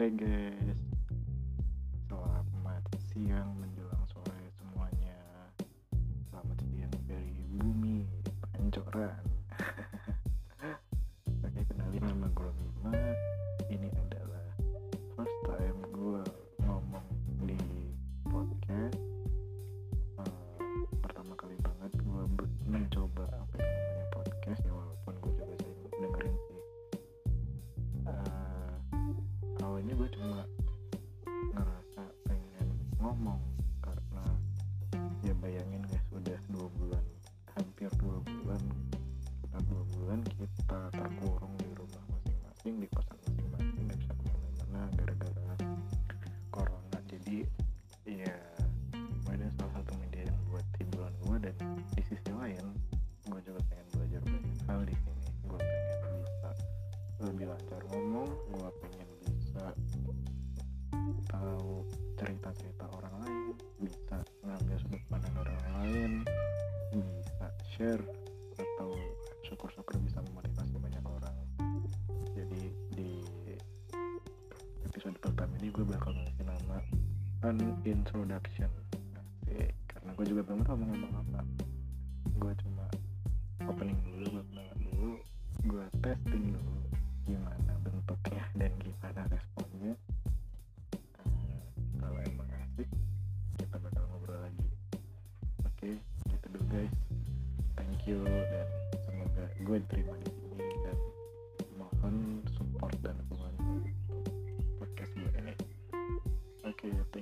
Hai guys, selamat siang menjelang sore semuanya. Selamat siang dari bumi pancoran. Bayangin guys udah dua bulan hampir dua bulan sekitar dua bulan kita terkurung di rumah masing-masing di kosan masing-masing nggak bisa ke mana-mana gara-gara corona. Jadi ya ada salah satu media yang buat hiburan gue dan di sisi lain gue juga pengen belajar banyak hal di sini. Gue pengen bisa lebih lancar ngomong gue pengen bisa tahu cerita-cerita orang lain bisa ngambil sudut pandang share atau syukur-syukur bisa memotivasi banyak orang jadi di episode pertama ini gue bakal ngasih nama unintroduction Asik. karena gue juga belum tahu mau ngomong apa gue cuma opening dulu gue kenalan dulu gue testing dulu gimana you dan semoga gue diterima di sini dan mohon support dan dukungan podcast gue. Ini oke. thank